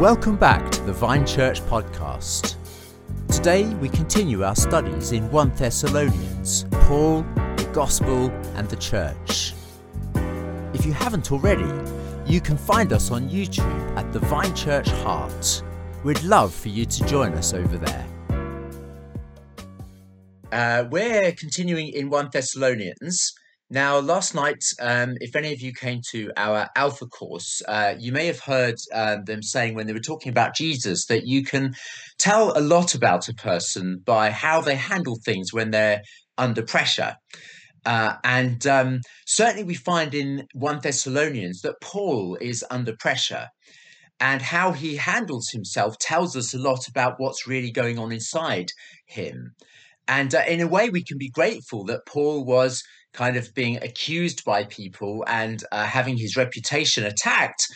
Welcome back to the Vine Church podcast. Today we continue our studies in 1 Thessalonians, Paul, the Gospel, and the Church. If you haven't already, you can find us on YouTube at the Vine Church Heart. We'd love for you to join us over there. Uh, we're continuing in 1 Thessalonians. Now, last night, um, if any of you came to our Alpha course, uh, you may have heard um, them saying when they were talking about Jesus that you can tell a lot about a person by how they handle things when they're under pressure. Uh, and um, certainly, we find in 1 Thessalonians that Paul is under pressure. And how he handles himself tells us a lot about what's really going on inside him. And uh, in a way, we can be grateful that Paul was kind of being accused by people and uh, having his reputation attacked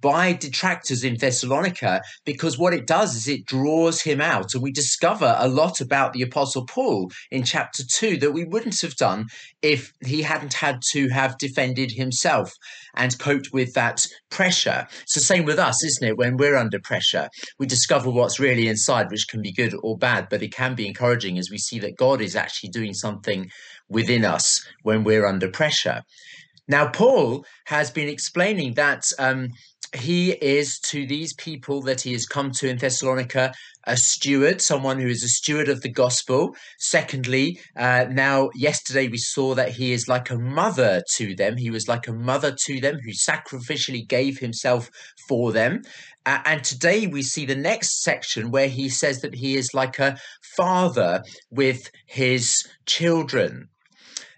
by detractors in Thessalonica because what it does is it draws him out. And we discover a lot about the Apostle Paul in chapter 2 that we wouldn't have done if he hadn't had to have defended himself and coped with that pressure. It's the same with us, isn't it? When we're under pressure, we discover what's really inside, which can be good or bad, but it can be encouraging as we see that God is actually doing something within us when we're under pressure. Now, Paul has been explaining that um, he is to these people that he has come to in Thessalonica a steward, someone who is a steward of the gospel. Secondly, uh, now yesterday we saw that he is like a mother to them. He was like a mother to them who sacrificially gave himself for them. Uh, and today we see the next section where he says that he is like a father with his children.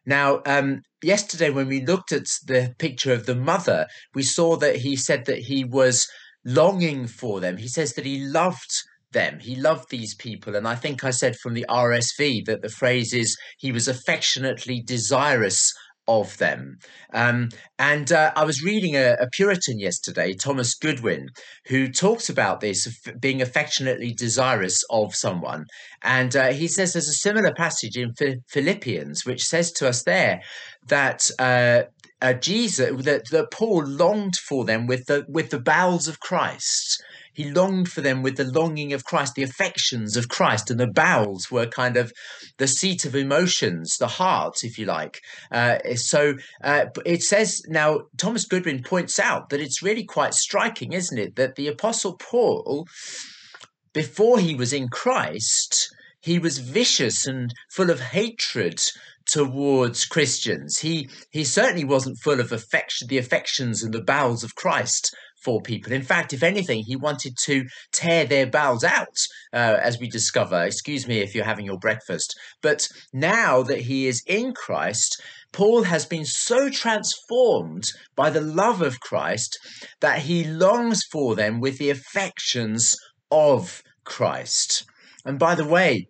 Now, um, yesterday when we looked at the picture of the mother, we saw that he said that he was longing for them. He says that he loved them. He loved these people. And I think I said from the RSV that the phrase is he was affectionately desirous of them. Um, and uh, I was reading a, a, Puritan yesterday, Thomas Goodwin, who talks about this being affectionately desirous of someone. And uh, he says there's a similar passage in Philippians, which says to us there that. Uh, uh Jesus, that, that Paul longed for them with the with the bowels of Christ, he longed for them with the longing of Christ, the affections of Christ, and the bowels were kind of the seat of emotions, the heart, if you like. Uh, so uh, it says now, Thomas Goodwin points out that it's really quite striking, isn't it, that the Apostle Paul, before he was in Christ, he was vicious and full of hatred towards Christians. He he certainly wasn't full of affection, the affections and the bowels of Christ for people. In fact, if anything, he wanted to tear their bowels out, uh, as we discover. Excuse me if you're having your breakfast. But now that he is in Christ, Paul has been so transformed by the love of Christ that he longs for them with the affections of Christ. And by the way,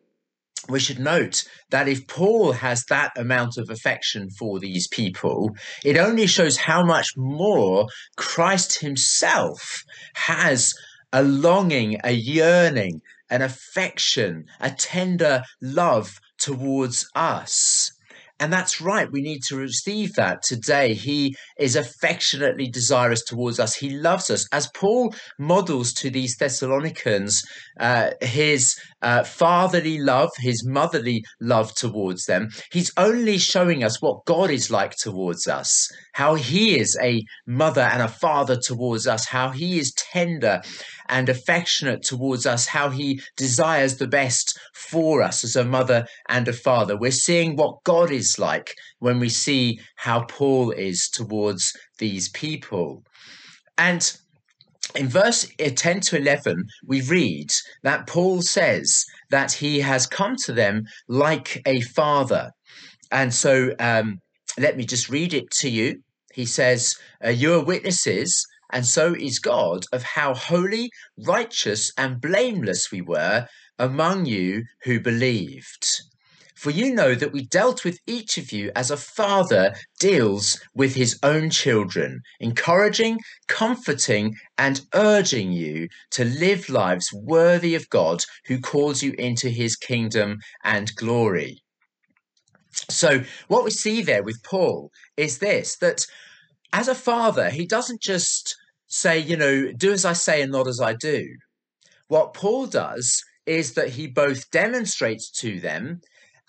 we should note that if Paul has that amount of affection for these people, it only shows how much more Christ himself has a longing, a yearning, an affection, a tender love towards us. And that's right. We need to receive that today. He is affectionately desirous towards us. He loves us. As Paul models to these Thessalonians uh, his uh, fatherly love, his motherly love towards them, he's only showing us what God is like towards us, how he is a mother and a father towards us, how he is tender and affectionate towards us, how he desires the best for us as a mother and a father. We're seeing what God is like when we see how Paul is towards these people. And in verse uh, 10 to 11, we read that Paul says that he has come to them like a father. And so um, let me just read it to you. He says, uh, You are witnesses and so is God, of how holy, righteous, and blameless we were among you who believed. For you know that we dealt with each of you as a father deals with his own children, encouraging, comforting, and urging you to live lives worthy of God who calls you into his kingdom and glory. So, what we see there with Paul is this that as a father, he doesn't just say, you know, do as I say and not as I do. What Paul does is that he both demonstrates to them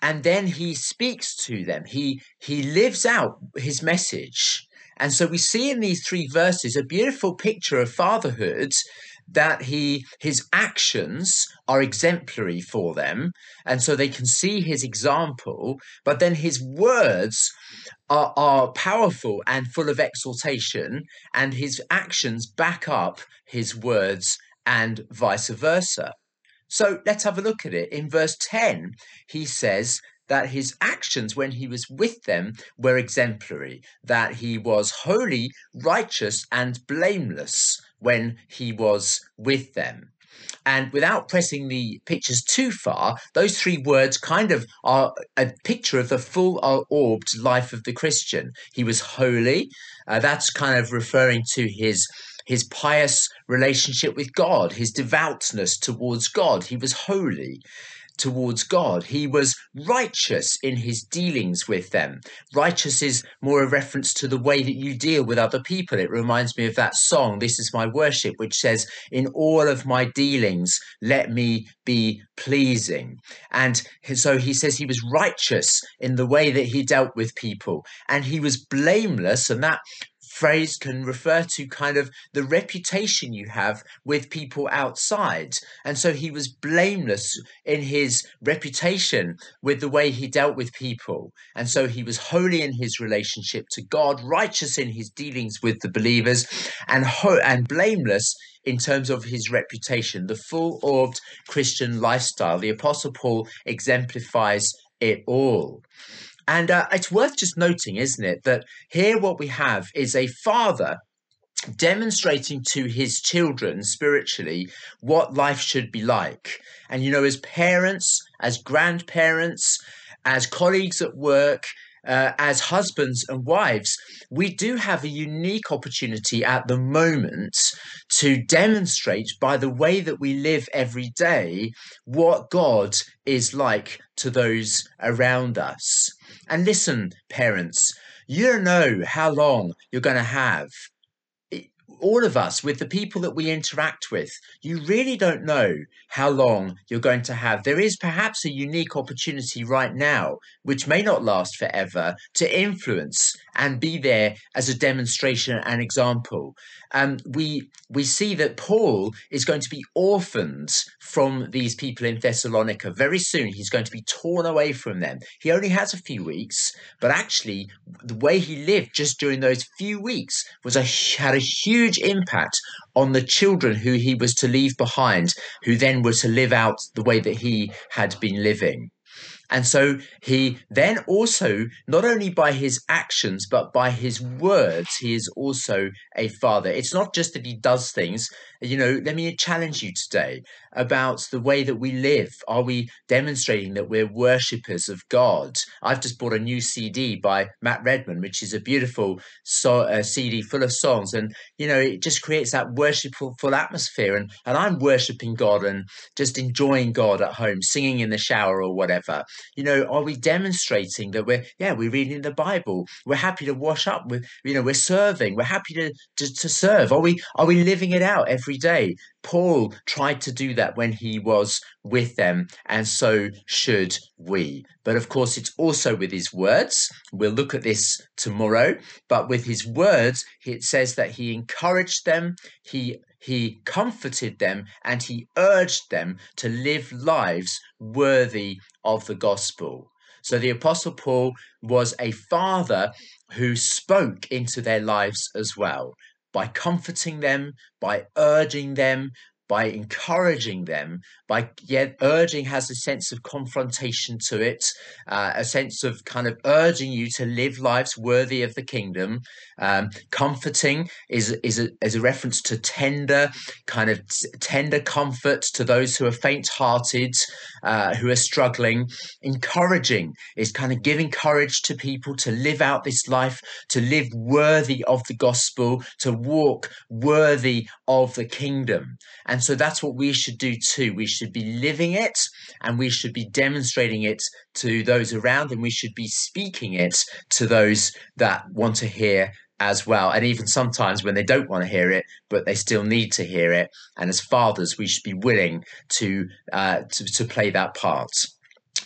and then he speaks to them. He he lives out his message. And so we see in these three verses a beautiful picture of fatherhood that he his actions are exemplary for them and so they can see his example but then his words are, are powerful and full of exaltation and his actions back up his words and vice versa so let's have a look at it in verse 10 he says that his actions when he was with them were exemplary, that he was holy, righteous, and blameless when he was with them. And without pressing the pictures too far, those three words kind of are a picture of the full orbed life of the Christian. He was holy. Uh, that's kind of referring to his his pious relationship with God, his devoutness towards God. He was holy towards God. He was righteous in his dealings with them. Righteous is more a reference to the way that you deal with other people. It reminds me of that song, This is My Worship, which says, In all of my dealings, let me be pleasing. And so he says he was righteous in the way that he dealt with people, and he was blameless, and that phrase can refer to kind of the reputation you have with people outside. And so he was blameless in his reputation with the way he dealt with people. And so he was holy in his relationship to God, righteous in his dealings with the believers, and ho- and blameless in terms of his reputation, the full orbed Christian lifestyle. The Apostle Paul exemplifies it all. And uh, it's worth just noting, isn't it, that here what we have is a father demonstrating to his children spiritually what life should be like. And, you know, as parents, as grandparents, as colleagues at work, uh, as husbands and wives, we do have a unique opportunity at the moment to demonstrate by the way that we live every day what God is like to those around us. And listen, parents, you don't know how long you're going to have all of us, with the people that we interact with, you really don't know how long you're going to have. There is perhaps a unique opportunity right now, which may not last forever, to influence and be there as a demonstration and example. Um, we we see that Paul is going to be orphaned from these people in Thessalonica very soon. He's going to be torn away from them. He only has a few weeks, but actually, the way he lived just during those few weeks was a had a huge impact on the children who he was to leave behind, who then were to live out the way that he had been living. And so he then also, not only by his actions, but by his words, he is also a father. It's not just that he does things. You know, let me challenge you today about the way that we live. Are we demonstrating that we're worshippers of God? I've just bought a new CD by Matt Redman, which is a beautiful so, uh, CD full of songs. And, you know, it just creates that worshipful atmosphere. And, and I'm worshiping God and just enjoying God at home, singing in the shower or whatever you know, are we demonstrating that we're, yeah, we're reading the Bible. We're happy to wash up with, you know, we're serving. We're happy to, to, to serve. Are we, are we living it out every day? Paul tried to do that when he was with them, and so should we. But of course, it's also with his words. We'll look at this tomorrow. But with his words, it says that he encouraged them, he he comforted them and he urged them to live lives worthy of the gospel. So the Apostle Paul was a father who spoke into their lives as well by comforting them, by urging them, by encouraging them, by yet urging has a sense of confrontation to it, uh, a sense of kind of urging you to live lives worthy of the kingdom. Um, comforting is is a, is a reference to tender, kind of t- tender comfort to those who are faint-hearted, uh, who are struggling. Encouraging is kind of giving courage to people to live out this life, to live worthy of the gospel, to walk worthy of the kingdom. And And so that's what we should do too. We should be living it and we should be demonstrating it to those around and we should be speaking it to those that want to hear as well. And even sometimes when they don't want to hear it, but they still need to hear it. And as fathers, we should be willing to uh, to, to play that part.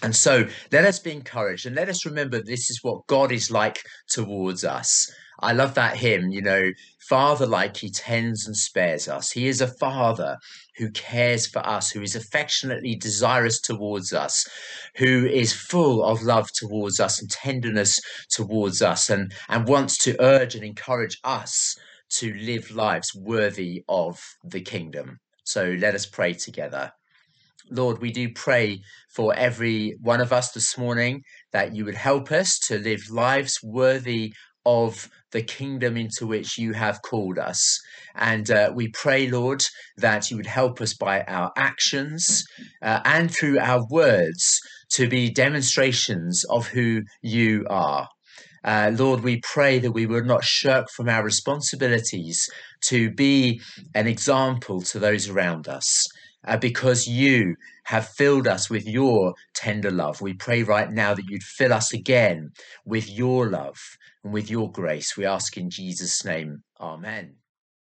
And so let us be encouraged and let us remember this is what God is like towards us. I love that hymn, you know, Father like he tends and spares us. He is a father who cares for us, who is affectionately desirous towards us, who is full of love towards us and tenderness towards us, and, and wants to urge and encourage us to live lives worthy of the kingdom. So let us pray together. Lord, we do pray for every one of us this morning that you would help us to live lives worthy of the kingdom into which you have called us. And uh, we pray, Lord, that you would help us by our actions uh, and through our words to be demonstrations of who you are. Uh, Lord, we pray that we would not shirk from our responsibilities to be an example to those around us. Uh, because you have filled us with your tender love. We pray right now that you'd fill us again with your love and with your grace. We ask in Jesus' name. Amen.